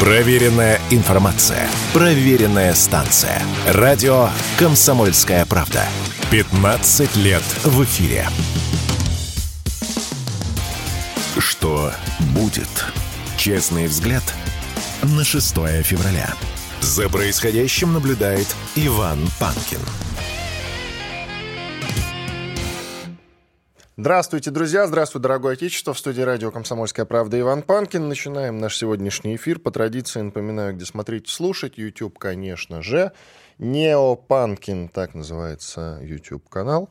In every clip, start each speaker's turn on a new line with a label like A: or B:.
A: Проверенная информация. Проверенная станция. Радио «Комсомольская правда». 15 лет в эфире. Что будет? Честный взгляд на 6 февраля. За происходящим наблюдает Иван Панкин.
B: Здравствуйте, друзья! Здравствуй, дорогое отечество! В студии радио «Комсомольская правда» Иван Панкин. Начинаем наш сегодняшний эфир. По традиции напоминаю, где смотреть слушать. YouTube, конечно же. Неопанкин, так называется YouTube-канал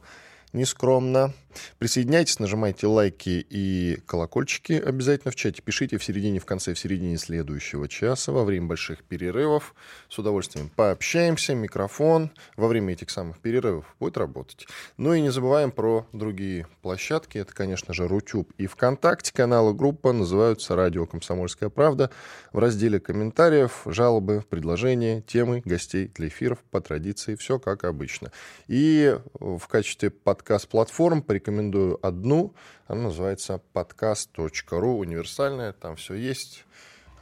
B: нескромно. Присоединяйтесь, нажимайте лайки и колокольчики обязательно в чате. Пишите в середине, в конце, в середине следующего часа, во время больших перерывов. С удовольствием пообщаемся. Микрофон во время этих самых перерывов будет работать. Ну и не забываем про другие площадки. Это, конечно же, Рутюб и ВКонтакте. Каналы группа называются «Радио Комсомольская правда». В разделе комментариев, жалобы, предложения, темы, гостей для эфиров по традиции. Все как обычно. И в качестве подкаст-платформ порекомендую одну. Она называется podcast.ru, универсальная, там все есть.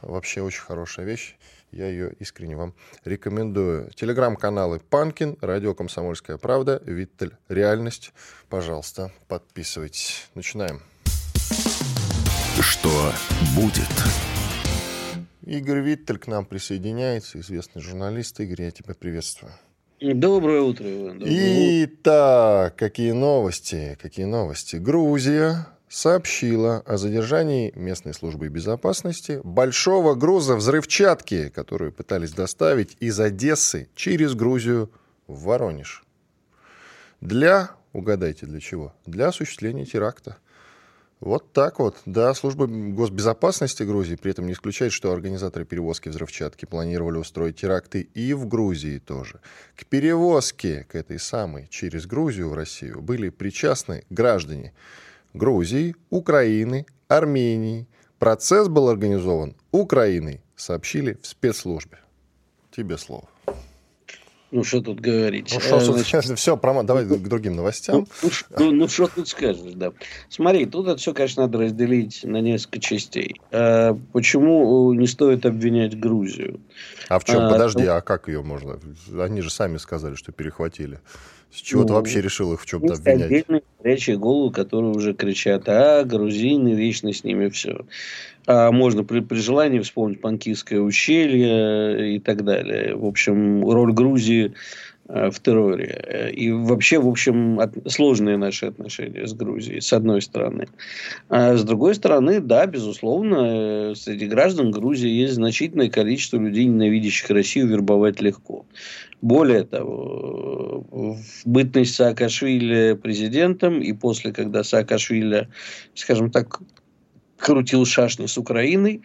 B: Вообще очень хорошая вещь. Я ее искренне вам рекомендую. Телеграм-каналы Панкин, Радио Комсомольская правда, Виттель Реальность. Пожалуйста, подписывайтесь. Начинаем.
A: Что будет?
B: Игорь Виттель к нам присоединяется, известный журналист. Игорь, я тебя приветствую.
C: Доброе утро, Иван.
B: Итак, какие новости? Какие новости? Грузия сообщила о задержании местной службы безопасности большого груза взрывчатки, которую пытались доставить из Одессы через Грузию в Воронеж. Для, угадайте для чего, для осуществления теракта – вот так вот. Да, служба госбезопасности Грузии при этом не исключает, что организаторы перевозки взрывчатки планировали устроить теракты и в Грузии тоже. К перевозке, к этой самой, через Грузию в Россию были причастны граждане Грузии, Украины, Армении. Процесс был организован Украиной, сообщили в спецслужбе. Тебе слово.
C: Ну, что тут говорить?
B: Ну, что, а, Значит, все, промо... давай к другим новостям.
C: Ну, ну, ну, что тут скажешь, да. Смотри, тут это все, конечно, надо разделить на несколько частей. А, почему не стоит обвинять Грузию?
B: А в чем? А, Подожди, ну... а как ее можно? Они же сами сказали, что перехватили. С чего ну, ты вообще решил их в чем-то обвинять?
C: отдельные горячие головы, которые уже кричат, а, грузины, вечно с ними все. А можно при, при желании вспомнить Панкистское ущелье и так далее. В общем, роль Грузии в терроре. И вообще, в общем, от, сложные наши отношения с Грузией, с одной стороны. А с другой стороны, да, безусловно, среди граждан Грузии есть значительное количество людей, ненавидящих Россию, вербовать легко. Более того, в бытность Саакашвили президентом и после, когда Саакашвили, скажем так, крутил шашни с Украиной,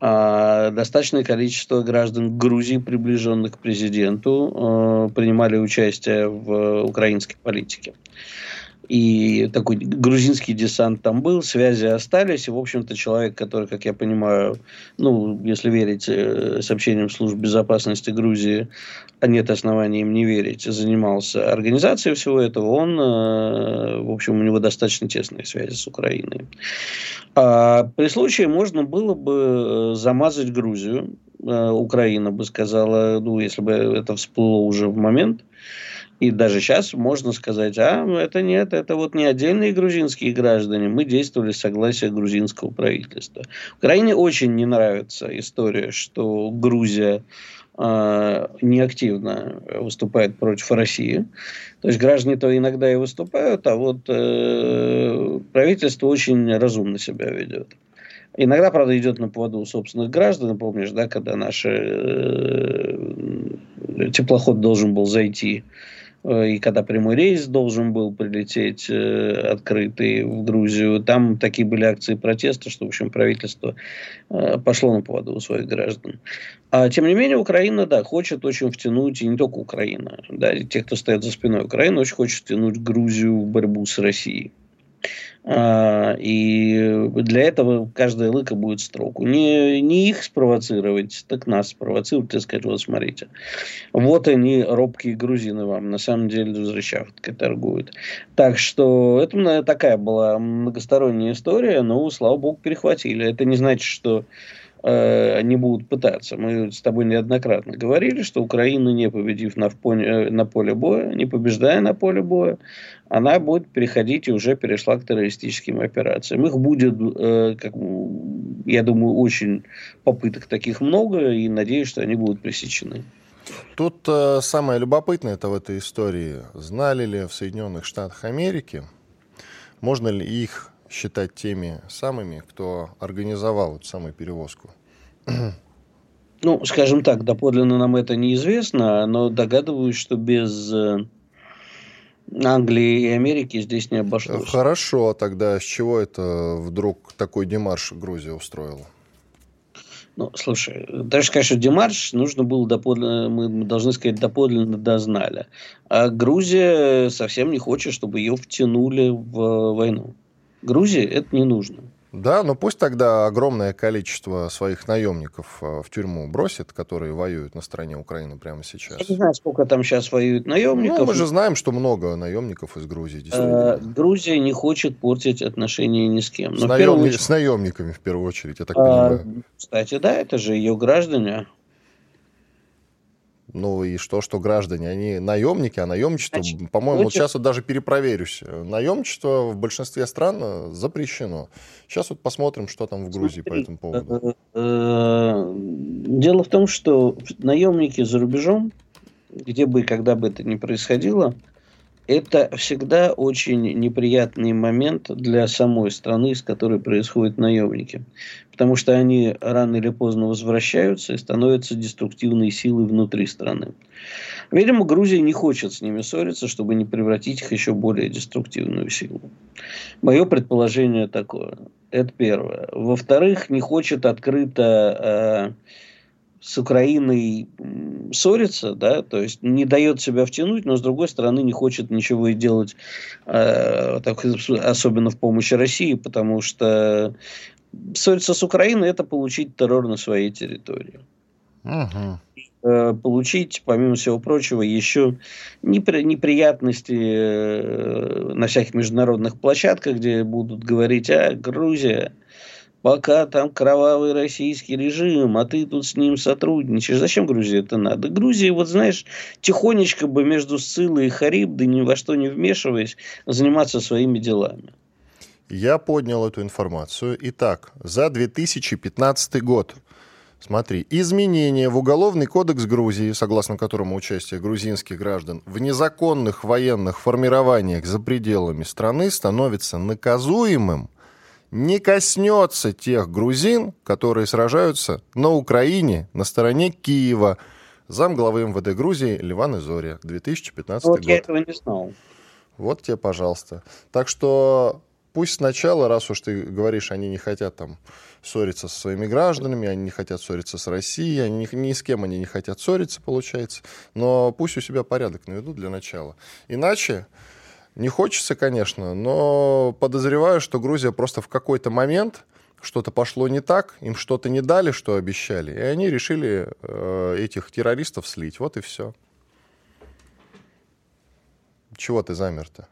C: а достаточное количество граждан Грузии, приближенных к президенту, а, принимали участие в украинской политике и такой грузинский десант там был, связи остались, и, в общем-то, человек, который, как я понимаю, ну, если верить э, сообщениям служб безопасности Грузии, а нет оснований им не верить, занимался организацией всего этого, он, э, в общем, у него достаточно тесные связи с Украиной. А при случае можно было бы э, замазать Грузию, Украина бы сказала, ну, если бы это всплыло уже в момент, и даже сейчас можно сказать, а, это нет, это вот не отдельные грузинские граждане, мы действовали с согласия грузинского правительства. Украине очень не нравится история, что Грузия э, неактивно выступает против России. То есть граждане-то иногда и выступают, а вот э, правительство очень разумно себя ведет. Иногда, правда, идет на поводу у собственных граждан. Помнишь, да, когда наш э, теплоход должен был зайти и когда прямой рейс должен был прилететь э, открытый в Грузию, там такие были акции протеста, что, в общем, правительство э, пошло на поводу у своих граждан. А, тем не менее, Украина, да, хочет очень втянуть, и не только Украина, да, и те, кто стоят за спиной Украины, очень хочет втянуть Грузию в борьбу с Россией. А, и для этого каждая лыка будет строку. Не, не их спровоцировать, так нас спровоцировать и сказать, вот смотрите, вот они, робкие грузины вам, на самом деле взрывчаткой торгуют. Так что это такая была многосторонняя история, но, слава богу, перехватили. Это не значит, что не будут пытаться. Мы с тобой неоднократно говорили, что Украина, не победив на, поле, э, на поле боя, не побеждая на поле боя, она будет переходить и уже перешла к террористическим операциям. Их будет, э, как, я думаю, очень попыток таких много, и надеюсь, что они будут пресечены.
B: Тут э, самое любопытное это в этой истории. Знали ли в Соединенных Штатах Америки, можно ли их считать теми самыми, кто организовал эту самую перевозку?
C: Ну, скажем так, доподлинно нам это неизвестно, но догадываюсь, что без э, Англии и Америки здесь не обошлось.
B: Хорошо, тогда с чего это вдруг такой демарш Грузия устроила?
C: Ну, слушай, даже что демарш нужно было доподлинно, мы должны сказать, доподлинно дознали. А Грузия совсем не хочет, чтобы ее втянули в войну. Грузии это не нужно.
B: Да, но пусть тогда огромное количество своих наемников э, в тюрьму бросит, которые воюют на стороне Украины прямо сейчас. Я
C: не знаю, сколько там сейчас воюют наемников. Ну,
B: мы же знаем, что много наемников из Грузии.
C: Э, Грузия не хочет портить отношения ни с кем.
B: Но с, наемник... очередь... с наемниками, в первую очередь, я так а, понимаю.
C: Кстати, да, это же ее граждане.
B: Ну и что, что граждане, они наемники, а наемничество, по-моему, вот сейчас вот даже перепроверюсь. Наемничество в большинстве стран запрещено. Сейчас вот посмотрим, что там в Грузии Смотри, по этому поводу. Э,
C: э, дело в том, что наемники за рубежом, где бы и когда бы это ни происходило, это всегда очень неприятный момент для самой страны, с которой происходят наемники. Потому что они рано или поздно возвращаются и становятся деструктивной силой внутри страны. Видимо, Грузия не хочет с ними ссориться, чтобы не превратить их еще более деструктивную силу. Мое предположение такое. Это первое. Во-вторых, не хочет открыто э, с Украиной ссорится, да, то есть не дает себя втянуть, но с другой стороны не хочет ничего и делать, э, так, особенно в помощи России, потому что ссориться с Украиной это получить террор на своей территории. Э, получить, помимо всего прочего, еще непри- неприятности э, на всяких международных площадках, где будут говорить, а Грузия пока там кровавый российский режим, а ты тут с ним сотрудничаешь. Зачем Грузии это надо? Грузия, вот знаешь, тихонечко бы между Сцилой и Харибдой, ни во что не вмешиваясь, заниматься своими делами.
B: Я поднял эту информацию. Итак, за 2015 год Смотри, изменения в Уголовный кодекс Грузии, согласно которому участие грузинских граждан в незаконных военных формированиях за пределами страны становится наказуемым – не коснется тех грузин, которые сражаются на Украине на стороне Киева. Зам главы МВД Грузии Ливан Изория, 2015 вот год.
C: я этого не знал.
B: Вот тебе, пожалуйста. Так что пусть сначала, раз уж ты говоришь, они не хотят там ссориться со своими гражданами, они не хотят ссориться с Россией, они, ни, ни с кем они не хотят ссориться, получается, но пусть у себя порядок наведут для начала. Иначе не хочется, конечно, но подозреваю, что Грузия просто в какой-то момент что-то пошло не так, им что-то не дали, что обещали, и они решили э, этих террористов слить. Вот и все. Чего ты замер-то?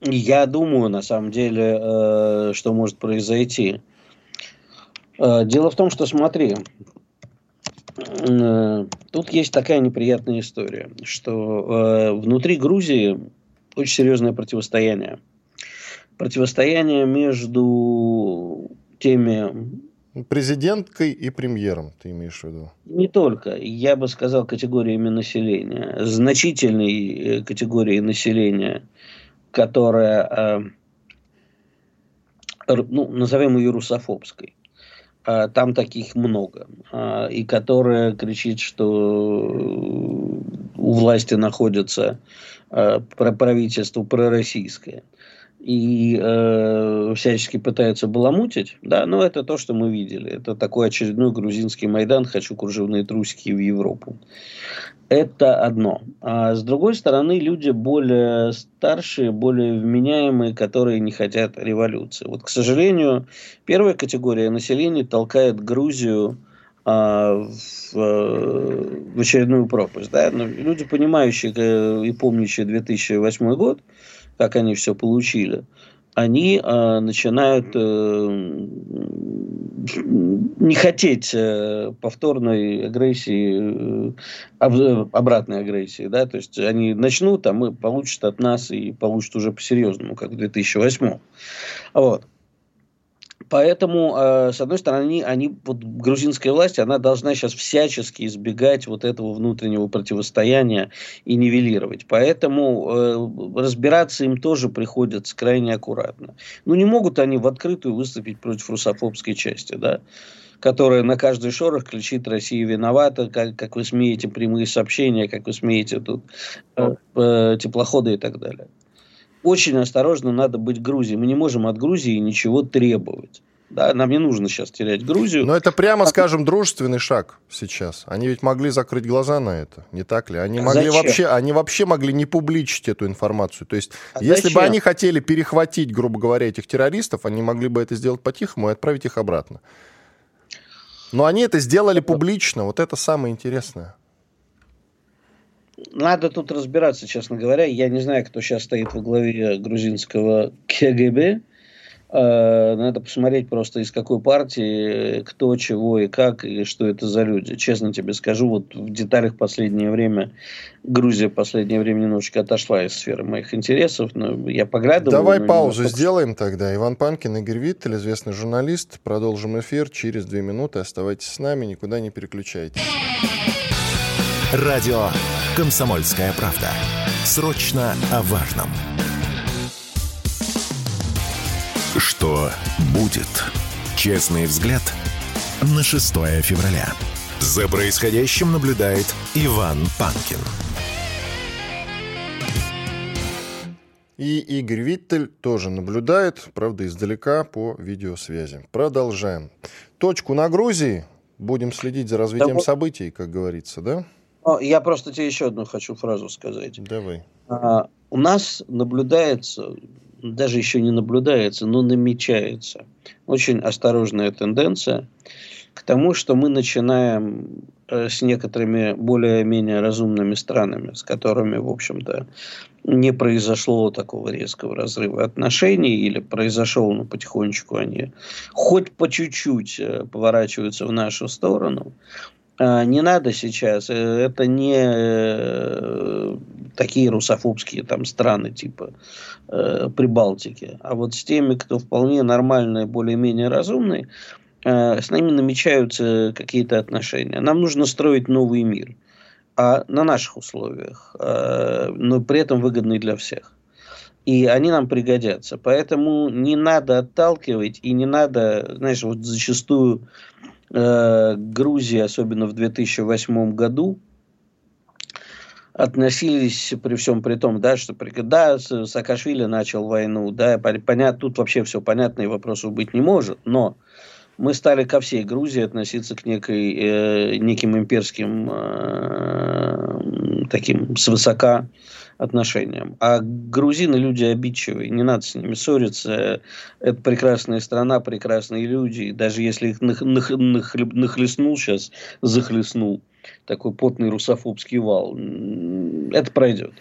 C: Я думаю, на самом деле, э, что может произойти. Э, дело в том, что смотри, э, тут есть такая неприятная история, что э, внутри Грузии очень серьезное противостояние. Противостояние между теми...
B: Президенткой и премьером, ты имеешь в виду?
C: Не только. Я бы сказал категориями населения. Значительной э, категории населения, которая, э, ну, назовем ее русофобской. А, там таких много. А, и которая кричит, что у власти находится Э, правительство пророссийское и э, всячески пытаются баламутить, да, но это то, что мы видели. Это такой очередной грузинский Майдан «Хочу кружевные трусики в Европу». Это одно. А с другой стороны, люди более старшие, более вменяемые, которые не хотят революции. Вот, к сожалению, первая категория населения толкает Грузию а, в, в очередную пропасть. Да? Но люди, понимающие и помнящие 2008 год, как они все получили, они э, начинают э, не хотеть э, повторной агрессии, э, обратной агрессии, да, то есть они начнут, а мы получат от нас и получат уже по-серьезному, как в 2008. Вот. Поэтому, э, с одной стороны, они, они, вот грузинская власть, она должна сейчас всячески избегать вот этого внутреннего противостояния и нивелировать. Поэтому э, разбираться им тоже приходится крайне аккуратно. Ну, не могут они в открытую выступить против русофобской части, да, которая на каждый шорох кричит «Россия виновата», как, как вы смеете прямые сообщения, как вы смеете тут э, э, теплоходы и так далее очень осторожно надо быть Грузией. Мы не можем от Грузии ничего требовать. Да, нам не нужно сейчас терять Грузию.
B: Но это прямо, а скажем, дружественный шаг сейчас. Они ведь могли закрыть глаза на это, не так ли? Они могли зачем? вообще, они вообще могли не публичить эту информацию. То есть, а если зачем? бы они хотели перехватить, грубо говоря, этих террористов, они могли бы это сделать по-тихому и отправить их обратно. Но они это сделали публично. Вот это самое интересное
C: надо тут разбираться, честно говоря. Я не знаю, кто сейчас стоит во главе грузинского КГБ. Э, надо посмотреть просто из какой партии, кто, чего и как, и что это за люди. Честно тебе скажу, вот в деталях последнее время Грузия в последнее время немножечко отошла из сферы моих интересов, но я поглядываю.
B: Давай паузу немножко... сделаем тогда. Иван Панкин, Игорь Виттель, известный журналист. Продолжим эфир через две минуты. Оставайтесь с нами, никуда не переключайтесь.
A: Радио «Комсомольская правда». Срочно о важном. Что будет? Честный взгляд на 6 февраля. За происходящим наблюдает Иван Панкин.
B: И Игорь Виттель тоже наблюдает, правда, издалека по видеосвязи. Продолжаем. Точку на Грузии. Будем следить за развитием событий, как говорится, да?
C: Я просто тебе еще одну хочу фразу сказать.
B: Давай.
C: А, у нас наблюдается, даже еще не наблюдается, но намечается очень осторожная тенденция к тому, что мы начинаем э, с некоторыми более-менее разумными странами, с которыми, в общем-то, не произошло такого резкого разрыва отношений, или произошел, но потихонечку они хоть по чуть-чуть э, поворачиваются в нашу сторону, не надо сейчас, э, это не э, такие русофобские там страны типа э, Прибалтики, а вот с теми, кто вполне нормальные, более-менее разумные, э, с ними намечаются какие-то отношения. Нам нужно строить новый мир, а на наших условиях, э, но при этом выгодный для всех. И они нам пригодятся. Поэтому не надо отталкивать и не надо, знаешь, вот зачастую э, Грузии, особенно в 2008 году, относились при всем при том, да, что да, Саакашвили начал войну, да, понятно, тут вообще все понятно и вопросов быть не может, но мы стали ко всей Грузии относиться к некой, э, неким имперским э, таким свысока отношениям. А грузины люди обидчивые, не надо с ними ссориться. Это прекрасная страна, прекрасные люди. И даже если их нах, нах, нах, нахлестнул сейчас, захлестнул такой потный русофобский вал, это пройдет.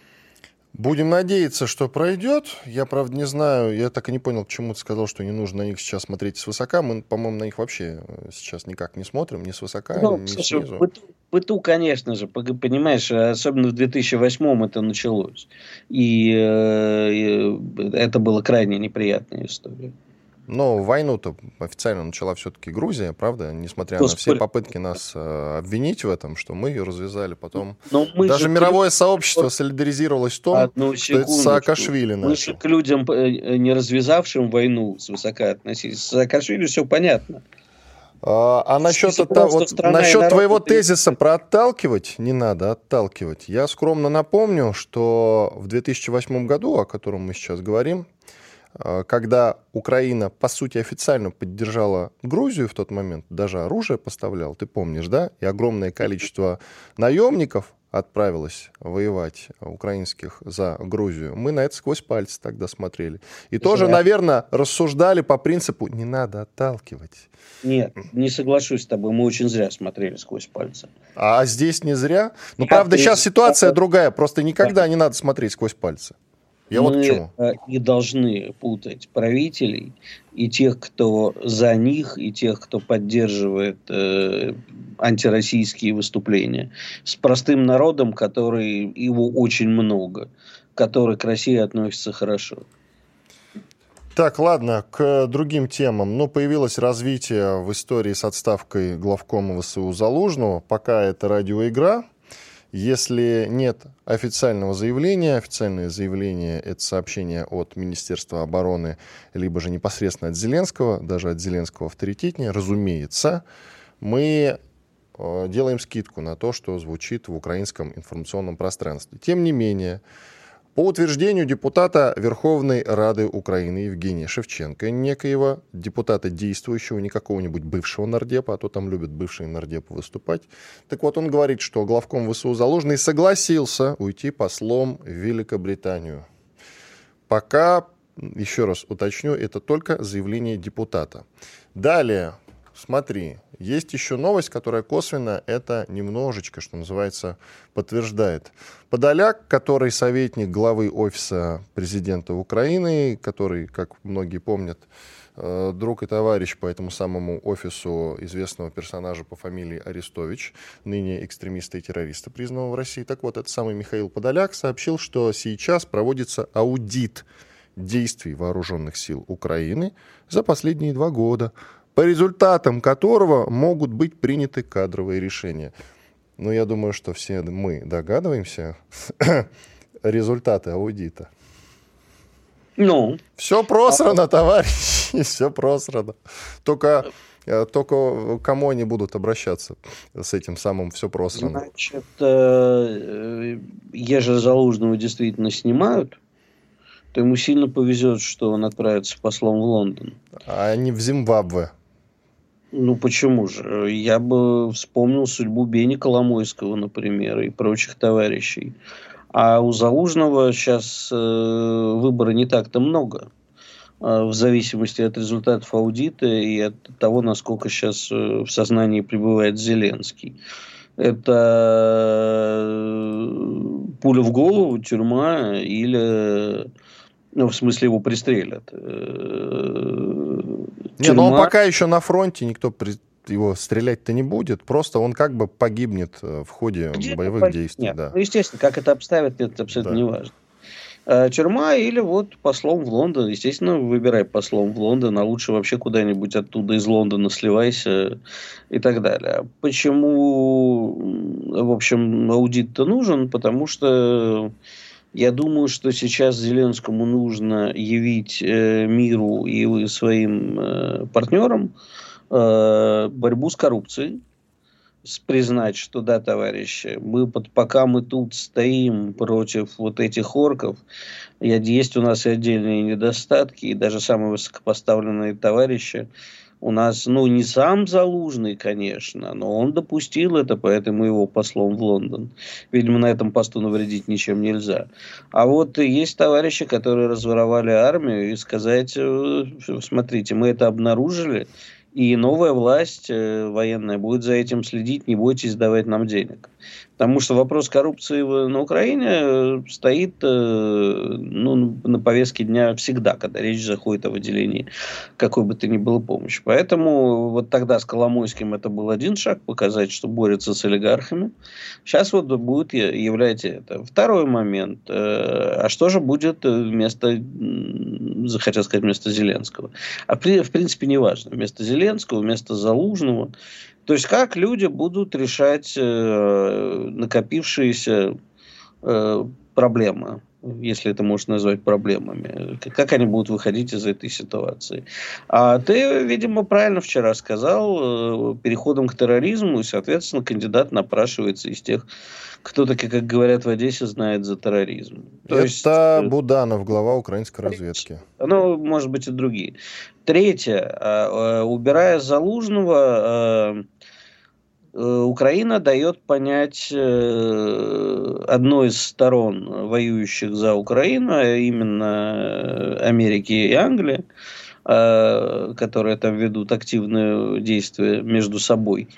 B: Будем надеяться, что пройдет. Я, правда, не знаю, я так и не понял, почему ты сказал, что не нужно на них сейчас смотреть свысока. Мы, по-моему, на них вообще э, сейчас никак не смотрим, ни свысока, ну, ни слушай, снизу.
C: Быту, быту, конечно же, понимаешь, особенно в 2008 это началось. И э, это была крайне неприятная история.
B: Но войну-то официально начала все-таки Грузия, правда? Несмотря Господи. на все попытки нас э, обвинить в этом, что мы ее развязали. Потом мы даже мировое к... сообщество солидаризировалось в том, Одну что это Саакашвили
C: Мы начал. же к людям, э, не развязавшим войну, свысока относились. С Саакашвили все понятно.
B: А, а насчет, это, вот, насчет твоего тезиса про отталкивать, не надо отталкивать. Я скромно напомню, что в 2008 году, о котором мы сейчас говорим, Э, когда Украина, по сути, официально поддержала Грузию в тот момент, даже оружие поставлял, ты помнишь, да? И огромное количество наемников отправилось воевать украинских за Грузию, мы на это сквозь пальцы тогда смотрели. И тоже, наверное, рассуждали по принципу «не надо отталкивать».
C: Нет, не соглашусь с тобой, мы очень зря смотрели сквозь пальцы.
B: А здесь не зря? Ну, правда, сейчас ситуация другая, просто никогда не надо смотреть сквозь пальцы.
C: Я Мы вот к чему. не должны путать правителей и тех, кто за них, и тех, кто поддерживает э, антироссийские выступления, с простым народом, который его очень много, который к России относится хорошо.
B: Так, ладно, к другим темам. Ну, появилось развитие в истории с отставкой главкома ВСУ Залужного. Пока это радиоигра. Если нет официального заявления, официальное заявление – это сообщение от Министерства обороны, либо же непосредственно от Зеленского, даже от Зеленского авторитетнее, разумеется, мы э, делаем скидку на то, что звучит в украинском информационном пространстве. Тем не менее, по утверждению депутата Верховной Рады Украины Евгения Шевченко, некоего депутата действующего, не какого-нибудь бывшего нардепа, а то там любят бывшие нардепы выступать. Так вот, он говорит, что главком ВСУ Заложный согласился уйти послом в Великобританию. Пока, еще раз уточню, это только заявление депутата. Далее, смотри, есть еще новость, которая косвенно это немножечко, что называется, подтверждает. Подоляк, который советник главы офиса президента Украины, который, как многие помнят, э, друг и товарищ по этому самому офису известного персонажа по фамилии Арестович, ныне экстремиста и террориста, признанного в России. Так вот, этот самый Михаил Подоляк сообщил, что сейчас проводится аудит действий вооруженных сил Украины за последние два года по результатам которого могут быть приняты кадровые решения. Но я думаю, что все мы догадываемся результаты аудита. Ну. Все просрано, а... товарищи, все просрано. Только, э, только кому они будут обращаться с этим самым все просрано?
C: Значит, э, ежели Залужного действительно снимают, то ему сильно повезет, что он отправится послом в Лондон.
B: А не в Зимбабве.
C: Ну почему же? Я бы вспомнил судьбу Бени Коломойского, например, и прочих товарищей. А у Залужного сейчас э, выбора не так-то много. Э, в зависимости от результатов аудита и от того, насколько сейчас э, в сознании пребывает Зеленский. Это э, пуля в голову, тюрьма или ну, в смысле, его пристрелят.
B: Не, но он пока еще на фронте, никто его стрелять-то не будет, просто он как бы погибнет э, в ходе Где боевых погиб... действий.
C: Нет, да. Ну, естественно, как это обставят, это абсолютно да. не важно. Э, тюрьма или вот послом в Лондон. Естественно, выбирай послом в Лондон, а лучше вообще куда-нибудь оттуда из Лондона сливайся и так далее. Почему, в общем, аудит-то нужен? Потому что я думаю, что сейчас Зеленскому нужно явить э, миру и своим э, партнерам э, борьбу с коррупцией, признать, что да, товарищи, мы под, пока мы тут стоим против вот этих орков, есть у нас и отдельные недостатки, и даже самые высокопоставленные товарищи у нас, ну, не сам Залужный, конечно, но он допустил это, поэтому его послом в Лондон. Видимо, на этом посту навредить ничем нельзя. А вот есть товарищи, которые разворовали армию и сказать, э, смотрите, мы это обнаружили, и новая власть э, военная будет за этим следить, не бойтесь давать нам денег. Потому что вопрос коррупции на Украине э, стоит э, ну, на повестке дня всегда, когда речь заходит о выделении какой бы то ни было помощи. Поэтому вот тогда с Коломойским это был один шаг, показать, что борется с олигархами. Сейчас вот будет является это. Второй момент. Э, а что же будет вместо, захотел сказать, вместо Зеленского? А в принципе не важно. Вместо Зеленского, вместо Залужного то есть как люди будут решать э, накопившиеся э, проблемы, если это можно назвать проблемами, как они будут выходить из этой ситуации. А ты, видимо, правильно вчера сказал, э, переходом к терроризму, и, соответственно, кандидат напрашивается из тех, кто таки, как говорят в Одессе, знает за терроризм.
B: То это есть, э, Буданов, глава украинской разведки.
C: Ну, может быть, и другие. Третье. Э, убирая Залужного, Украина дает понять э, одной из сторон, воюющих за Украину, а именно Америки и Англии, э, которые там ведут активные действия между собой,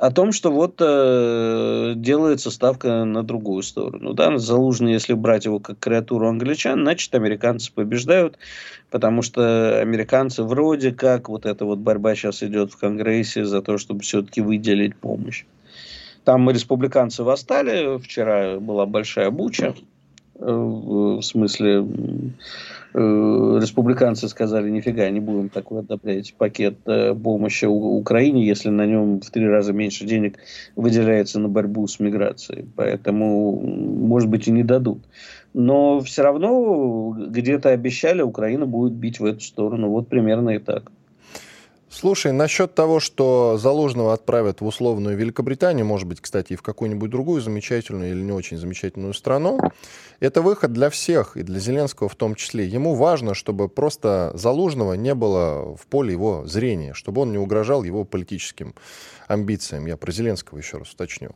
C: о том, что вот э, делается ставка на другую сторону. Да? Залужный, если брать его как креатуру англичан, значит, американцы побеждают, потому что американцы вроде как, вот эта вот борьба сейчас идет в Конгрессе за то, чтобы все-таки выделить помощь. Там республиканцы восстали, вчера была большая буча, э, в смысле Э, республиканцы сказали, нифига, не будем такой одобрять пакет э, помощи Украине, если на нем в три раза меньше денег выделяется на борьбу с миграцией. Поэтому, может быть, и не дадут. Но все равно где-то обещали, Украина будет бить в эту сторону. Вот примерно и так.
B: Слушай, насчет того, что Залужного отправят в условную Великобританию, может быть, кстати, и в какую-нибудь другую замечательную или не очень замечательную страну, это выход для всех, и для Зеленского в том числе. Ему важно, чтобы просто Залужного не было в поле его зрения, чтобы он не угрожал его политическим амбициям. Я про Зеленского еще раз уточню.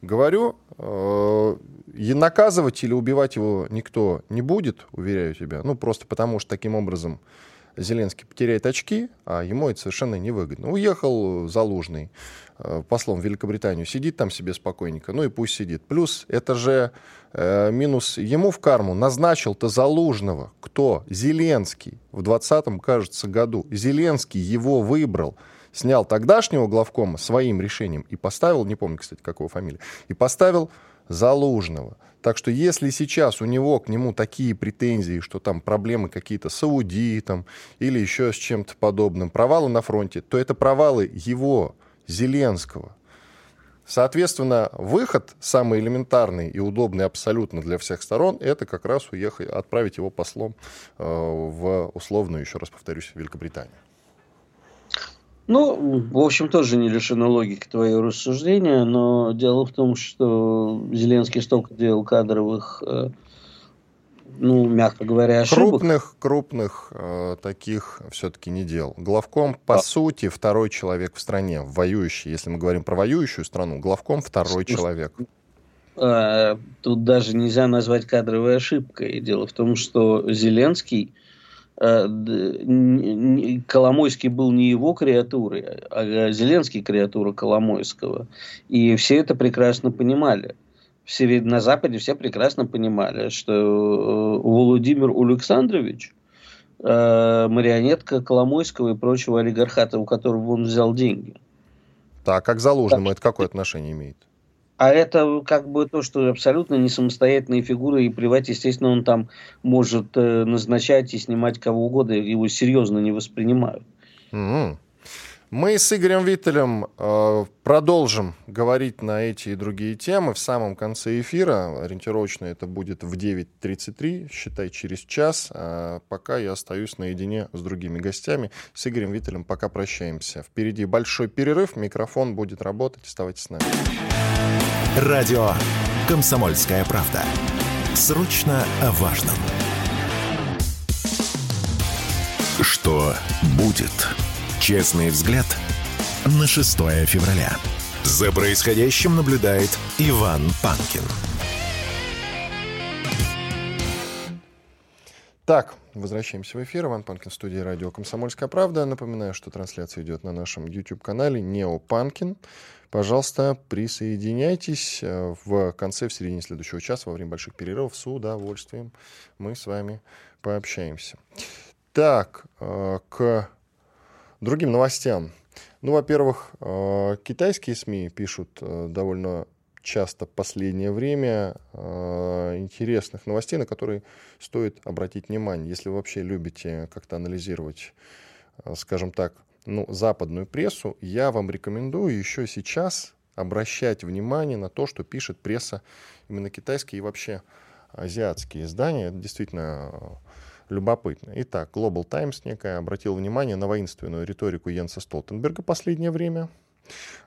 B: Говорю, э, и наказывать или убивать его никто не будет, уверяю тебя, ну просто потому что таким образом Зеленский потеряет очки, а ему это совершенно невыгодно. Уехал Залужный э, послом в Великобританию, сидит там себе спокойненько, ну и пусть сидит. Плюс это же э, минус ему в карму. Назначил-то Залужного. Кто? Зеленский. В 2020, кажется, году. Зеленский его выбрал снял тогдашнего главкома своим решением и поставил, не помню, кстати, какого фамилия, и поставил Залужного. Так что если сейчас у него к нему такие претензии, что там проблемы какие-то с аудитом или еще с чем-то подобным, провалы на фронте, то это провалы его, Зеленского. Соответственно, выход самый элементарный и удобный абсолютно для всех сторон, это как раз уехать, отправить его послом э, в условную, еще раз повторюсь, Великобританию.
C: Ну, в общем, тоже не лишено логики твоего рассуждения, но дело в том, что Зеленский столько делал кадровых, э, ну, мягко говоря, ошибок.
B: Крупных, крупных э, таких все-таки не делал. Главком, по а. сути, второй человек в стране, воюющий. Если мы говорим про воюющую страну, главком второй человек.
C: Э, тут даже нельзя назвать кадровой ошибкой. Дело в том, что Зеленский Коломойский был не его креатурой, а Зеленский креатура Коломойского. И все это прекрасно понимали. Все, на Западе все прекрасно понимали, что э, Владимир Александрович э, марионетка Коломойского и прочего олигархата, у которого он взял деньги.
B: Так, как Залужному это какое отношение имеет?
C: А это как бы то, что абсолютно не самостоятельные фигуры, и плевать, естественно, он там может э, назначать и снимать кого угодно, его серьезно не воспринимают.
B: Mm-hmm. Мы с Игорем Виттелем э, продолжим говорить на эти и другие темы в самом конце эфира. Ориентировочно это будет в 9.33, считай, через час. А пока я остаюсь наедине с другими гостями. С Игорем Виттелем пока прощаемся. Впереди большой перерыв, микрофон будет работать. Оставайтесь с нами.
A: Радио «Комсомольская правда». Срочно о важном. Что будет? Честный взгляд на 6 февраля. За происходящим наблюдает Иван Панкин.
B: Так, возвращаемся в эфир. Иван Панкин, студии радио «Комсомольская правда». Напоминаю, что трансляция идет на нашем YouTube-канале «Нео Панкин». Пожалуйста, присоединяйтесь в конце, в середине следующего часа, во время больших перерывов. С удовольствием мы с вами пообщаемся. Так, э, к другим новостям. Ну, во-первых, э, китайские СМИ пишут э, довольно часто в последнее время э, интересных новостей, на которые стоит обратить внимание. Если вы вообще любите как-то анализировать, скажем так, ну, западную прессу, я вам рекомендую еще сейчас обращать внимание на то, что пишет пресса именно китайские и вообще азиатские издания. Это действительно любопытно. Итак, Global Times некая обратил внимание на воинственную риторику Йенса Столтенберга последнее время.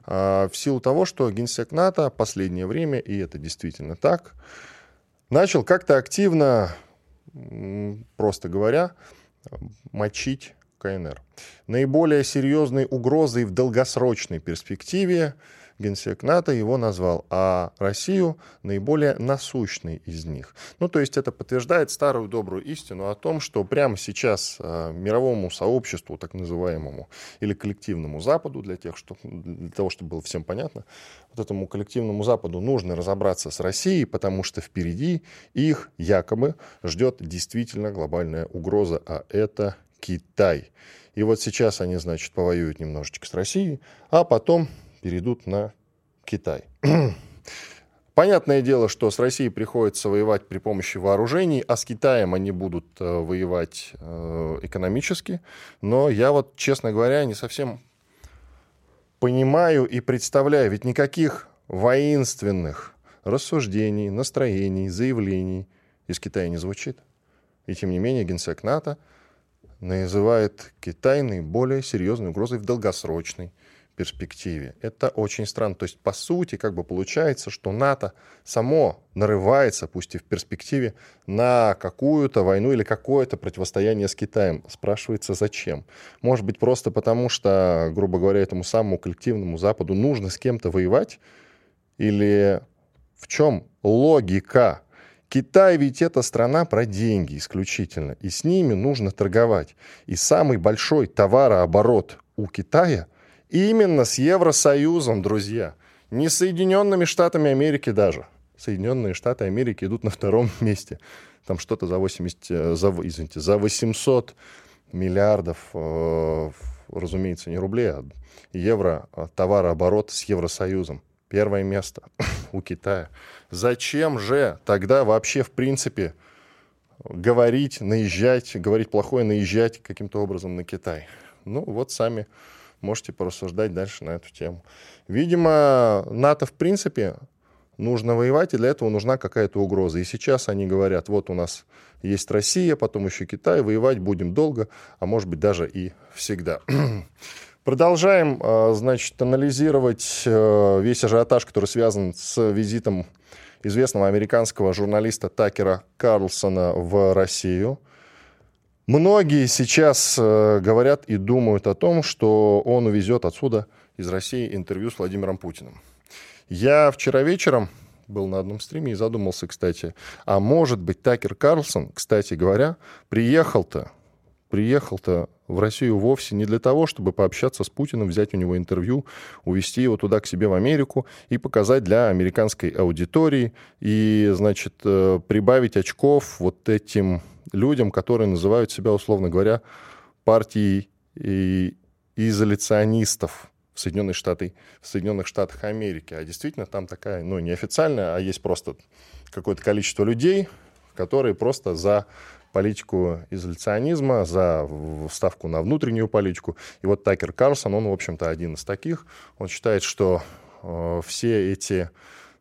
B: А, в силу того, что генсек НАТО последнее время, и это действительно так, начал как-то активно, просто говоря, мочить КНР. Наиболее серьезной угрозой в долгосрочной перспективе генсек НАТО его назвал, а Россию наиболее насущной из них. Ну, то есть это подтверждает старую добрую истину о том, что прямо сейчас э, мировому сообществу, так называемому, или коллективному Западу, для, тех, что, для того, чтобы было всем понятно, вот этому коллективному Западу нужно разобраться с Россией, потому что впереди их якобы ждет действительно глобальная угроза, а это Китай. И вот сейчас они, значит, повоюют немножечко с Россией, а потом перейдут на Китай. Понятное дело, что с Россией приходится воевать при помощи вооружений, а с Китаем они будут э, воевать э, экономически. Но я вот, честно говоря, не совсем понимаю и представляю, ведь никаких воинственных рассуждений, настроений, заявлений из Китая не звучит. И тем не менее генсек НАТО называет Китай наиболее серьезной угрозой в долгосрочной перспективе. Это очень странно. То есть, по сути, как бы получается, что НАТО само нарывается, пусть и в перспективе, на какую-то войну или какое-то противостояние с Китаем. Спрашивается, зачем? Может быть, просто потому, что, грубо говоря, этому самому коллективному Западу нужно с кем-то воевать? Или в чем логика? Китай ведь это страна про деньги исключительно, и с ними нужно торговать. И самый большой товарооборот у Китая Именно с Евросоюзом, друзья. Не с Соединенными Штатами Америки даже. Соединенные Штаты Америки идут на втором месте. Там что-то за 80, э, за, извините, за 800 миллиардов, э, разумеется, не рублей, а евро а товарооборот с Евросоюзом. Первое место у Китая. Зачем же тогда вообще, в принципе, говорить, наезжать, говорить плохое, наезжать каким-то образом на Китай? Ну, вот сами можете порассуждать дальше на эту тему. Видимо, НАТО, в принципе, нужно воевать, и для этого нужна какая-то угроза. И сейчас они говорят, вот у нас есть Россия, потом еще Китай, воевать будем долго, а может быть даже и всегда. Продолжаем, а, значит, анализировать э, весь ажиотаж, который связан с визитом известного американского журналиста Такера Карлсона в Россию – Многие сейчас э, говорят и думают о том, что он увезет отсюда из России интервью с Владимиром Путиным. Я вчера вечером был на одном стриме и задумался, кстати, а может быть Такер Карлсон, кстати говоря, приехал-то, приехал-то в Россию вовсе не для того, чтобы пообщаться с Путиным, взять у него интервью, увезти его туда к себе в Америку и показать для американской аудитории и, значит, э, прибавить очков вот этим людям, которые называют себя, условно говоря, партией и изоляционистов в Соединенных, Штаты, в Соединенных Штатах Америки. А действительно там такая, ну, неофициальная, а есть просто какое-то количество людей, которые просто за политику изоляционизма, за ставку на внутреннюю политику. И вот Такер Карлсон, он, в общем-то, один из таких. Он считает, что э, все эти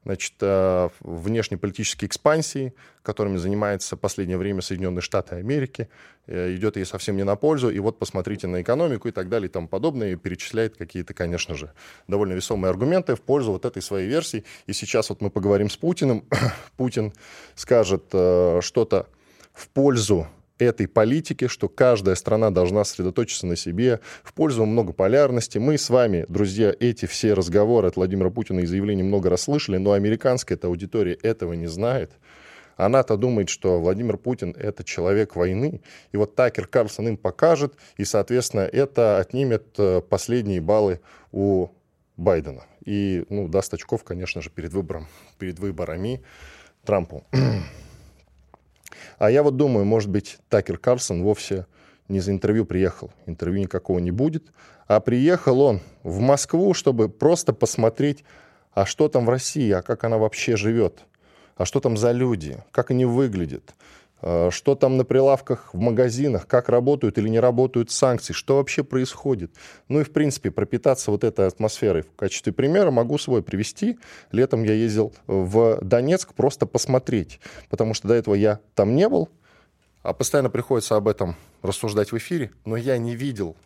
B: значит, э, внешнеполитические экспансии, которыми занимается в последнее время Соединенные Штаты Америки, э, идет ей совсем не на пользу. И вот посмотрите на экономику и так далее и тому подобное, и перечисляет какие-то, конечно же, довольно весомые аргументы в пользу вот этой своей версии. И сейчас вот мы поговорим с Путиным. Путин скажет э, что-то в пользу этой политики, что каждая страна должна сосредоточиться на себе в пользу многополярности. Мы с вами, друзья, эти все разговоры от Владимира Путина и заявления много раз слышали, но американская эта аудитория этого не знает. Она-то думает, что Владимир Путин — это человек войны. И вот Такер Карлсон им покажет, и, соответственно, это отнимет э, последние баллы у Байдена. И ну, даст очков, конечно же, перед, выбором, перед выборами Трампу. А я вот думаю, может быть, Такер Карлсон вовсе не за интервью приехал. Интервью никакого не будет. А приехал он в Москву, чтобы просто посмотреть, а что там в России, а как она вообще живет, а что там за люди, как они выглядят, что там на прилавках в магазинах, как работают или не работают санкции, что вообще происходит. Ну и, в принципе, пропитаться вот этой атмосферой. В качестве примера могу свой привести. Летом я ездил в Донецк просто посмотреть, потому что до этого я там не был, а постоянно приходится об этом рассуждать в эфире, но я не видел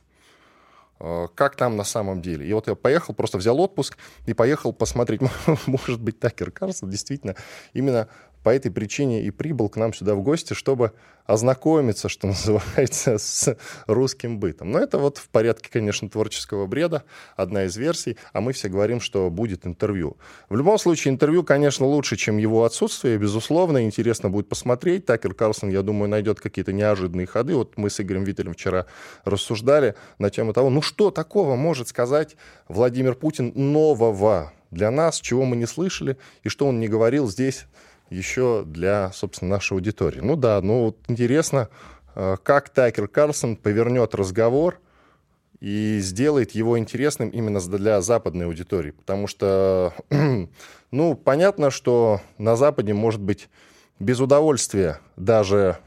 B: э, как там на самом деле. И вот я поехал, просто взял отпуск и поехал посмотреть. Может быть, Такер Карлсон действительно именно по этой причине и прибыл к нам сюда в гости, чтобы ознакомиться, что называется, с русским бытом. Но это вот в порядке, конечно, творческого бреда, одна из версий, а мы все говорим, что будет интервью. В любом случае, интервью, конечно, лучше, чем его отсутствие, безусловно, интересно будет посмотреть. Такер Карлсон, я думаю, найдет какие-то неожиданные ходы. Вот мы с Игорем Виттелем вчера рассуждали на тему того, ну что такого может сказать Владимир Путин нового для нас, чего мы не слышали, и что он не говорил здесь еще для, собственно, нашей аудитории. Ну да, ну вот интересно, э, как Такер Карлсон повернет разговор и сделает его интересным именно для западной аудитории. Потому что, ну, понятно, что на Западе может быть без удовольствия даже,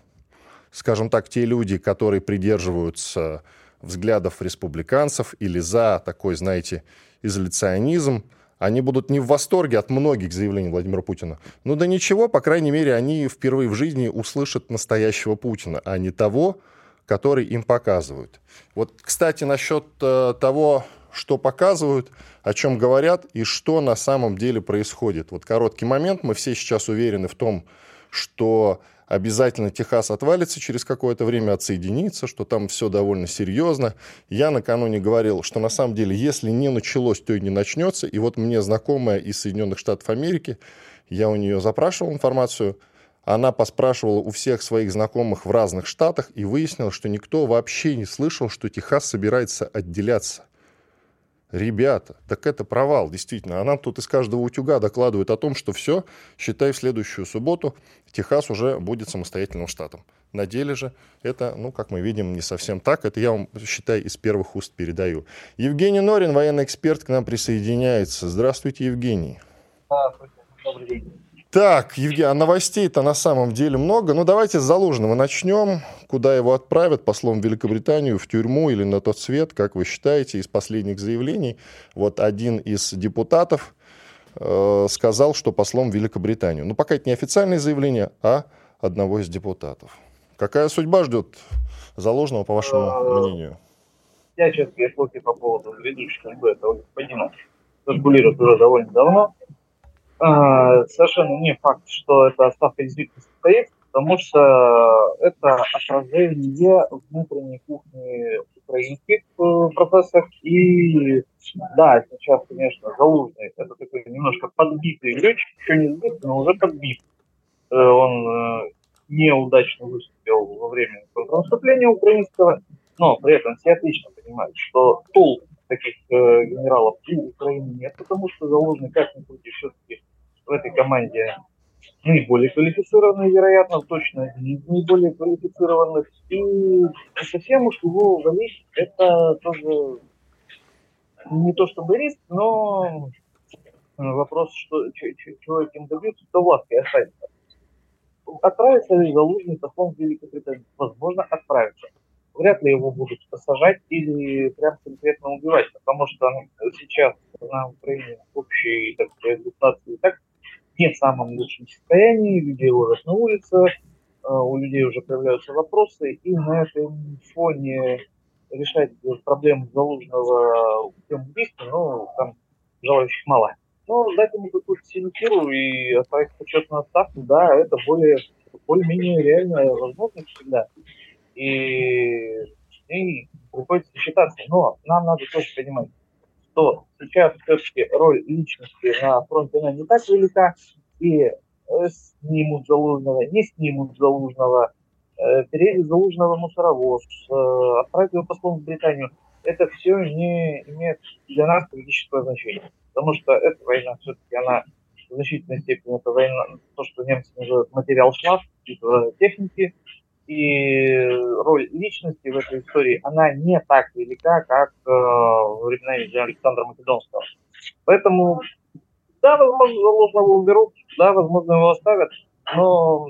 B: скажем так, те люди, которые придерживаются взглядов республиканцев или за такой, знаете, изоляционизм, они будут не в восторге от многих заявлений Владимира Путина. Ну да ничего, по крайней мере, они впервые в жизни услышат настоящего Путина, а не того, который им показывают. Вот, кстати, насчет э, того, что показывают, о чем говорят и что на самом деле происходит. Вот короткий момент. Мы все сейчас уверены в том, что обязательно Техас отвалится через какое-то время, отсоединится, что там все довольно серьезно. Я накануне говорил, что на самом деле, если не началось, то и не начнется. И вот мне знакомая из Соединенных Штатов Америки, я у нее запрашивал информацию, она поспрашивала у всех своих знакомых в разных штатах и выяснила, что никто вообще не слышал, что Техас собирается отделяться. Ребята, так это провал, действительно. А нам тут из каждого утюга докладывают о том, что все, считай, в следующую субботу Техас уже будет самостоятельным штатом. На деле же это, ну, как мы видим, не совсем так. Это я вам, считай, из первых уст передаю. Евгений Норин, военный эксперт, к нам присоединяется. Здравствуйте, Евгений. Здравствуйте, добрый день. Так, Евгений, а новостей-то на самом деле много. Ну, давайте с Залужного начнем. Куда его отправят? Послом в Великобританию, в тюрьму или на тот свет? Как вы считаете, из последних заявлений? Вот один из депутатов э, сказал, что послом в Великобританию. Ну, пока это не официальное заявление, а одного из депутатов. Какая судьба ждет Заложного, по вашему а, мнению?
D: Я честно слухи по поводу грядущей судьбы этого господина циркулируют уже довольно давно. А, совершенно не факт, что эта отставка действительно состоится, потому что это отражение внутренней кухни украинских э, процессов. И да, сейчас, конечно, Залужный это такой немножко подбитый летчик, еще не сбит, но уже подбит. Э, он э, неудачно выступил во время контрнаступления украинского, но при этом все отлично понимают, что толк таких генералов у Украины нет, потому что Залужный как-нибудь все-таки в этой команде наиболее квалифицированный, вероятно, точно наиболее квалифицированных. И совсем уж его валить, это тоже не то чтобы риск, но вопрос, что, чего этим добьются, то власти останется. Отправится ли Залужный послом в Великобританию? Возможно, отправится. Вряд ли его будут сажать или прям конкретно убивать, потому что сейчас на Украине общей так сказать, так не в самом лучшем состоянии, людей ловят на улице, э, у людей уже появляются вопросы, и на этом фоне решать проблему заложенного путем убийства, ну, там желающих мало. Но дать ему какую-то синекиру и отправить почетную отставку, да, это более, более-менее реальная возможность всегда. И, и приходится считаться. Но нам надо тоже понимать, что сейчас все-таки роль личности на фронте она не так велика, и э, снимут Залужного, не снимут Залужного, э, переедет Залужного мусоровоз, э, отправить его послом в Британию. Это все не имеет для нас политического значения. Потому что эта война все-таки, она в значительной степени, это война, то, что немцы называют материал шлаф, типа техники, и роль личности в этой истории, она не так велика, как э, во времена Александра Македонского. Поэтому, да, возможно, Залужного уберут, да, возможно, его оставят, но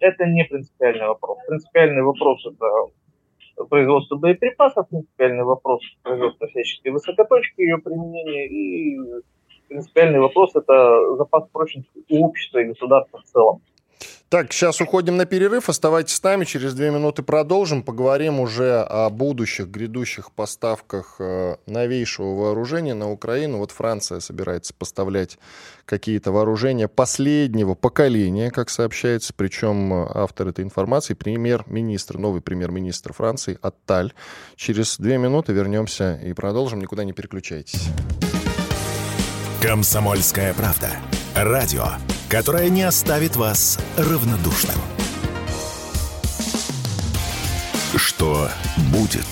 D: это не принципиальный вопрос. Принципиальный вопрос – это производство боеприпасов, принципиальный вопрос – производство всяческой высокоточки, ее применения, и принципиальный вопрос – это запас прочности у общества и государства в целом.
B: Так, сейчас уходим на перерыв. Оставайтесь с нами. Через две минуты продолжим. Поговорим уже о будущих, грядущих поставках э, новейшего вооружения на Украину. Вот Франция собирается поставлять какие-то вооружения последнего поколения, как сообщается. Причем э, автор этой информации премьер-министр, новый премьер-министр Франции Атталь. Через две минуты вернемся и продолжим. Никуда не переключайтесь.
A: Комсомольская правда. Радио которая не оставит вас равнодушным. Что будет?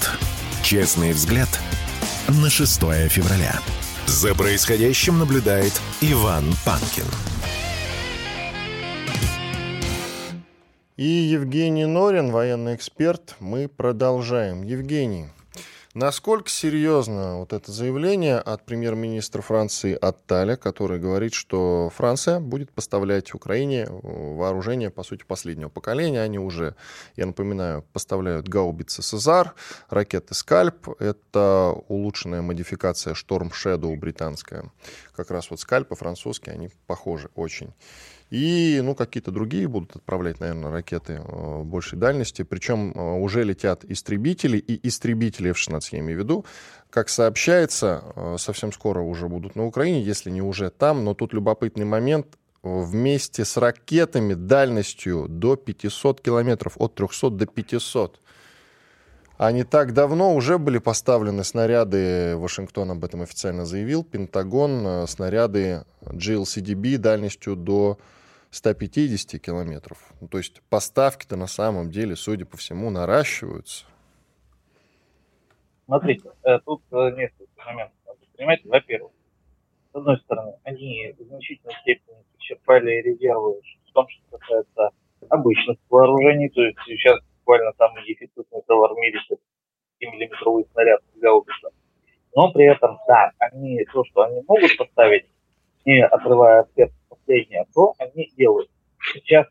A: Честный взгляд на 6 февраля. За происходящим наблюдает Иван Панкин.
B: И Евгений Норин, военный эксперт. Мы продолжаем. Евгений, Насколько серьезно вот это заявление от премьер-министра Франции Атталя, который говорит, что Франция будет поставлять Украине э, вооружение, по сути, последнего поколения. Они уже, я напоминаю, поставляют гаубицы «Сезар», ракеты «Скальп». Это улучшенная модификация «Шторм Shadow» британская. Как раз вот «Скальпы» французские, они похожи очень. И, ну, какие-то другие будут отправлять, наверное, ракеты э, большей дальности. Причем э, уже летят истребители, и истребители F-16, я имею в виду, как сообщается, э, совсем скоро уже будут на Украине, если не уже там. Но тут любопытный момент. Вместе с ракетами дальностью до 500 километров, от 300 до 500. А не так давно уже были поставлены снаряды, Вашингтон об этом официально заявил, Пентагон, снаряды GLCDB дальностью до 150 километров. Ну, то есть поставки-то на самом деле, судя по всему, наращиваются.
D: Смотрите, э, тут э, несколько моментов надо понимать. Во-первых, с одной стороны, они в значительной степени исчерпали резервы в том, что касается обычных вооружений. То есть сейчас буквально самый дефицитный товар в это 7-миллиметровый снаряд гаубица. Но при этом, да, они, то, что они могут поставить, не отрывая от сердца последнее, то они делают. В сейчас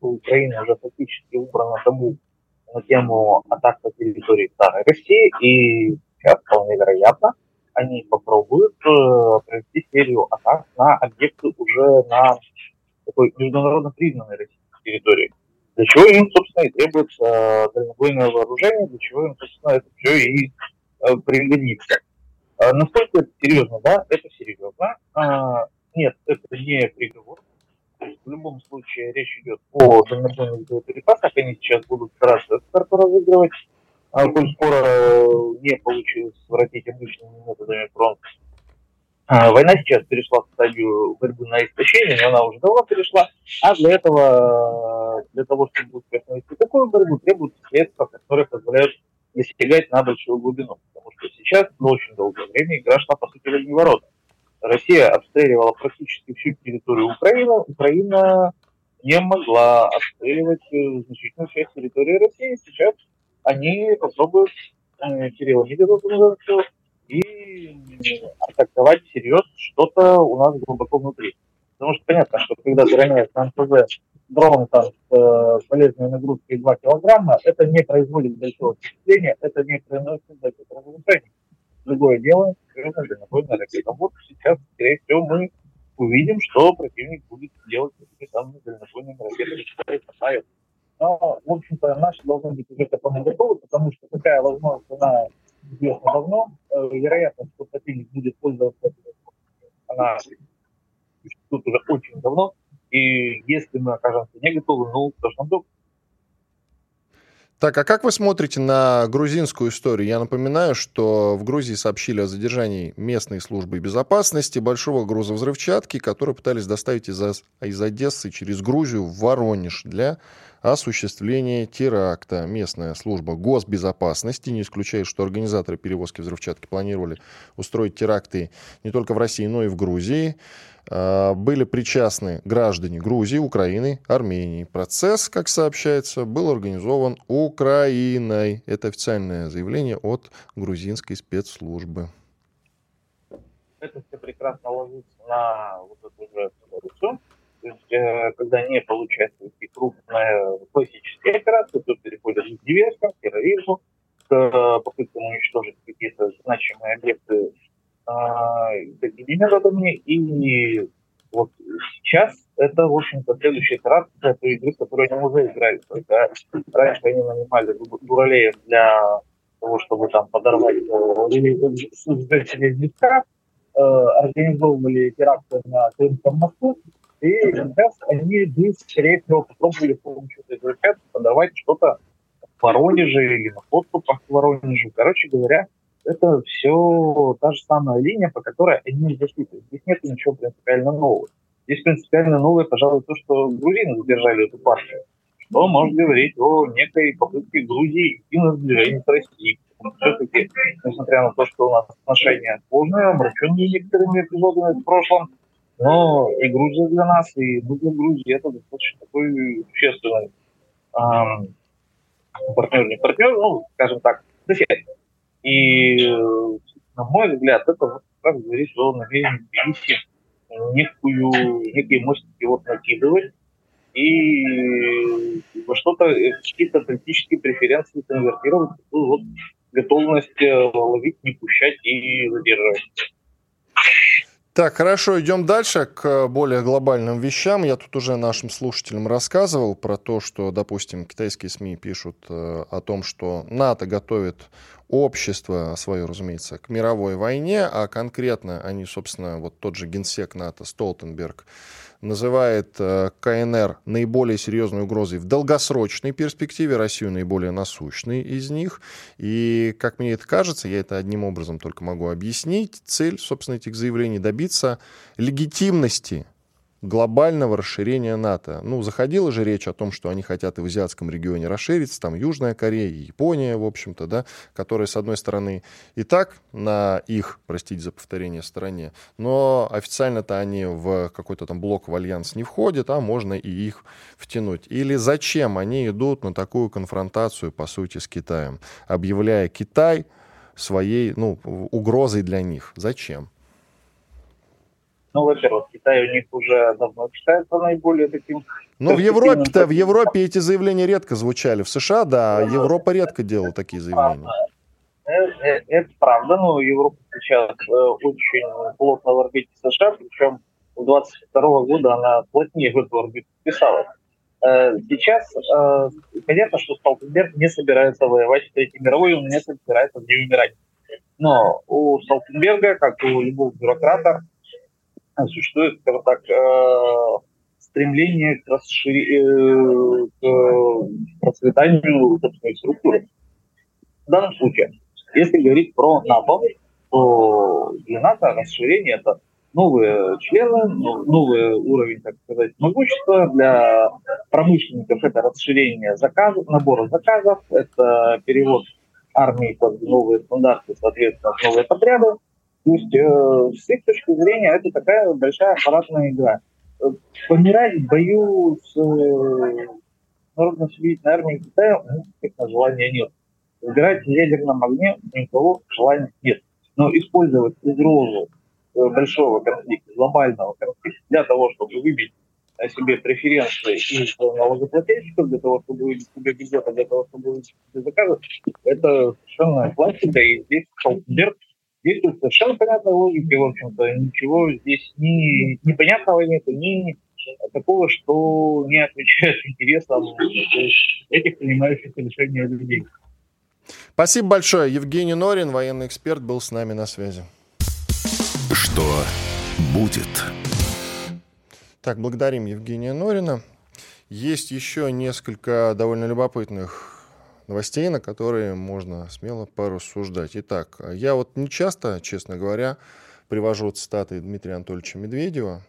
D: у Украины уже фактически убрано табу на тему атак по территории старой России, и сейчас вполне вероятно, они попробуют э, провести серию атак на объекты уже на такой международно признанной российской территории. Для чего им, собственно, и требуется э, дальнобойное вооружение, для чего им, собственно, это все и э, пригодится. Э, насколько это серьезно? Да, это серьезно. Э, нет, это не приговор. В любом случае речь идет о дальнобойных боеприпасах. Они сейчас будут карту разыгрывать. А коль скоро не получилось своротить обычными методами фронт. А, война сейчас перешла в стадию борьбы на истощение, но она уже давно перешла. А для этого, для того, чтобы успешно вести такую борьбу, требуются средства, которые позволяют достигать на большую глубину. Потому что сейчас, на очень долгое время, игра шла, по сути, в ворота. Россия обстреливала практически всю территорию Украины. Украина не могла обстреливать э, значительную часть территории России. Сейчас они попробуют э, Кирилла Мидерова и атаковать всерьез что-то у нас глубоко внутри. Потому что понятно, что когда ты роняешь на МПЗ дрон там, с э, полезной нагрузкой 2 килограмма, это не производит большого впечатления, это не приносит больших разрушений. Другое дело, совершенно дальнобойная ракета. Вот сейчас, скорее всего, мы увидим, что противник будет делать с этими самыми дальнобойными ракетами, которые касают. Но, в общем-то, наши должны быть уже к этому готовы, потому что такая возможность, она известна давно. Э, вероятно, что противник будет пользоваться этой она тут уже очень давно. И если мы окажемся не готовы, ну, нам делать?
B: Так, а как вы смотрите на грузинскую историю? Я напоминаю, что в Грузии сообщили о задержании местной службы безопасности большого груза взрывчатки, который пытались доставить из, из Одессы через Грузию в Воронеж для осуществления теракта. Местная служба госбезопасности не исключает, что организаторы перевозки взрывчатки планировали устроить теракты не только в России, но и в Грузии. А, были причастны граждане Грузии, Украины, Армении. Процесс, как сообщается, был организован Украиной. Это официальное заявление от грузинской спецслужбы.
D: Это все прекрасно ложится на вот эту же резолюцию. То есть, э, когда не получается вести крупная классическая операция, то переходят к диверсиям, к терроризму, к э, попыткам уничтожить какие-то значимые объекты а, методами. И вот сейчас это, в общем-то, следующая итерация той игры, которую они уже играли. Только раньше они нанимали дуралеев для того, чтобы там подорвать жителей э, организовывали теракты на Крымском мосту, и сейчас они скорее всего, попробовали с помощью взрывчатки подорвать что-то в Воронеже или на подступах к Воронежу. Короче говоря, это все та же самая линия, по которой они защитили. Здесь нет ничего принципиально нового. Здесь принципиально новое, пожалуй, то, что грузины задержали эту партию. Что может говорить о некой попытке Грузии идти на сближение с Россией. Все-таки, несмотря на то, что у нас отношения сложные, омраченные некоторыми эпизодами в прошлом, но и Грузия для нас, и мы для Грузии это достаточно такой существенный эм, партнер, не партнер, ну, скажем так, сосед. И, на мой взгляд, это как говорит о намерении Тбилиси некую, некие мостики вот накидывать и во что-то, какие-то политические преференции конвертировать, вот готовность э, ловить, не пущать и задерживать.
B: Так, хорошо, идем дальше к более глобальным вещам. Я тут уже нашим слушателям рассказывал про то, что, допустим, китайские СМИ пишут э, о том, что НАТО готовит общество свое, разумеется, к мировой войне, а конкретно они, собственно, вот тот же генсек НАТО Столтенберг называет э, КНР наиболее серьезной угрозой в долгосрочной перспективе, Россию наиболее насущной из них. И, как мне это кажется, я это одним образом только могу объяснить, цель, собственно, этих заявлений добиться легитимности глобального расширения НАТО. Ну, заходила же речь о том, что они хотят и в азиатском регионе расшириться, там Южная Корея Япония, в общем-то, да, которые, с одной стороны, и так на их, простите за повторение, стороне, но официально-то они в какой-то там блок в альянс не входят, а можно и их втянуть. Или зачем они идут на такую конфронтацию, по сути, с Китаем, объявляя Китай своей, ну, угрозой для них? Зачем?
D: Ну, во-первых, Китай у них уже давно считается наиболее таким...
B: Ну, в Европе-то, в Европе эти заявления редко звучали. В США, да, Европа редко делала такие заявления.
D: Это, э, это правда, но Европа сейчас э, очень плотно в орбите США, причем с 22 года она плотнее в эту орбиту вписалась. Э, сейчас понятно, что Столтенберг не собирается воевать в Третьей мировой, он не собирается в ней умирать. Но у Столтенберга, как и у любого бюрократа, существует, скажем так, э, стремление к, расшири... Э, к процветанию собственной структуры. В данном случае, если говорить про НАТО, то для НАТО расширение – это новые члены, новый уровень, так сказать, могущества. Для промышленников это расширение заказов, набора заказов, это перевод армии под новые стандарты, соответственно, новые подряды. То есть э, с их точки зрения это такая большая аппаратная игра. Э, помирать в бою с э, народно-освободительной армией Китая у них желания нет. Играть в ядерном огне никого желания нет. Но использовать угрозу э, большого конфликта, глобального конфликта для того, чтобы выбить себе преференции из налогоплательщиков, для того, чтобы выбить себе бюджета, для того, чтобы выбить себе заказы, это совершенно классика. И здесь Столтенберг действует совершенно понятная логика, и, в общем-то, ничего здесь ни непонятного нет, ни такого, что не отвечает интересам этих принимающих решения людей.
B: Спасибо большое. Евгений Норин, военный эксперт, был с нами на связи.
A: Что будет?
B: Так, благодарим Евгения Норина. Есть еще несколько довольно любопытных новостей, на которые можно смело порассуждать. Итак, я вот не часто, честно говоря, привожу цитаты Дмитрия Анатольевича Медведева,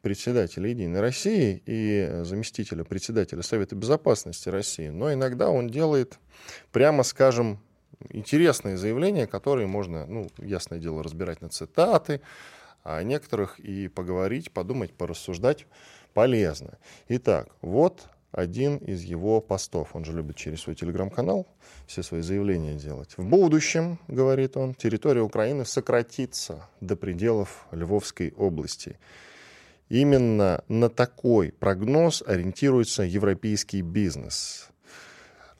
B: председателя «Единой России» и заместителя председателя Совета Безопасности России. Но иногда он делает, прямо скажем, интересные заявления, которые можно, ну, ясное дело, разбирать на цитаты, а о некоторых и поговорить, подумать, порассуждать полезно. Итак, вот один из его постов. Он же любит через свой телеграм-канал все свои заявления делать. В будущем, говорит он, территория Украины сократится до пределов Львовской области. Именно на такой прогноз ориентируется европейский бизнес.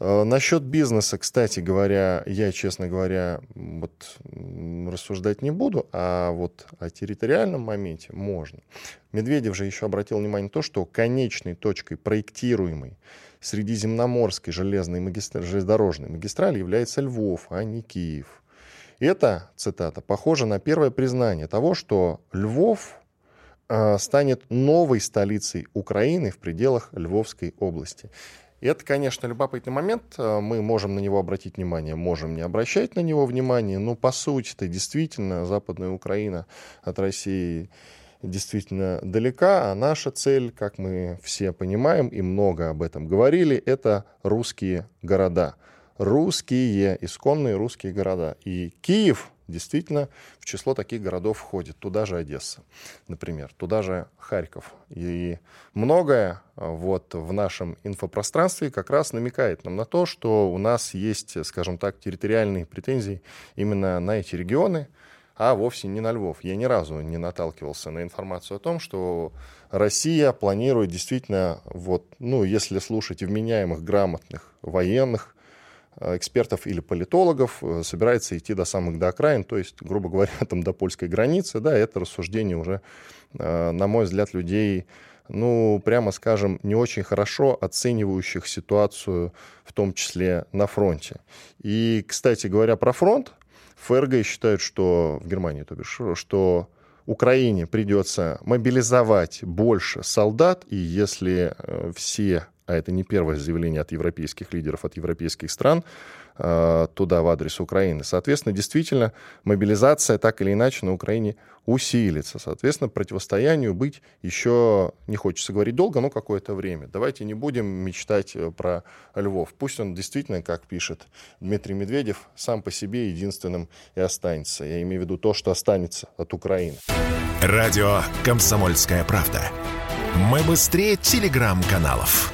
B: Э, насчет бизнеса, кстати говоря, я, честно говоря, вот рассуждать не буду, а вот о территориальном моменте можно. Медведев же еще обратил внимание на то, что конечной точкой проектируемой Средиземноморской железной магистр... железнодорожной магистрали является Львов, а не Киев. Это, цитата, похоже на первое признание того, что Львов э, станет новой столицей Украины в пределах Львовской области. И это, конечно, любопытный момент. Э, мы можем на него обратить внимание, можем не обращать на него внимание, но по сути-то действительно Западная Украина от России действительно далека, а наша цель, как мы все понимаем и много об этом говорили, это русские города. Русские, исконные русские города. И Киев действительно в число таких городов входит. Туда же Одесса, например, туда же Харьков. И многое а, вот в нашем инфопространстве как раз намекает нам на то, что у нас есть, скажем так, территориальные претензии именно на эти регионы, а вовсе не на Львов. Я ни разу не наталкивался на информацию о том, что Россия планирует действительно, вот, ну, если слушать вменяемых, грамотных военных, Э, экспертов или политологов э, собирается идти до самых до окраин, то есть, грубо говоря, там до польской границы, да, это рассуждение уже, э, на мой взгляд, людей, ну, прямо скажем, не очень хорошо оценивающих ситуацию, в том числе на фронте. И, кстати говоря, про фронт, ФРГ считают, что в Германии, то бишь, что Украине придется мобилизовать больше солдат, и если все а это не первое заявление от европейских лидеров, от европейских стран, э, туда в адрес Украины. Соответственно, действительно, мобилизация так или иначе на Украине усилится. Соответственно, противостоянию быть еще, не хочется говорить долго, но какое-то время. Давайте не будем мечтать э, про Львов. Пусть он действительно, как пишет Дмитрий Медведев, сам по себе единственным и останется. Я имею в виду то, что останется от Украины.
A: Радио «Комсомольская правда». Мы быстрее телеграм-каналов.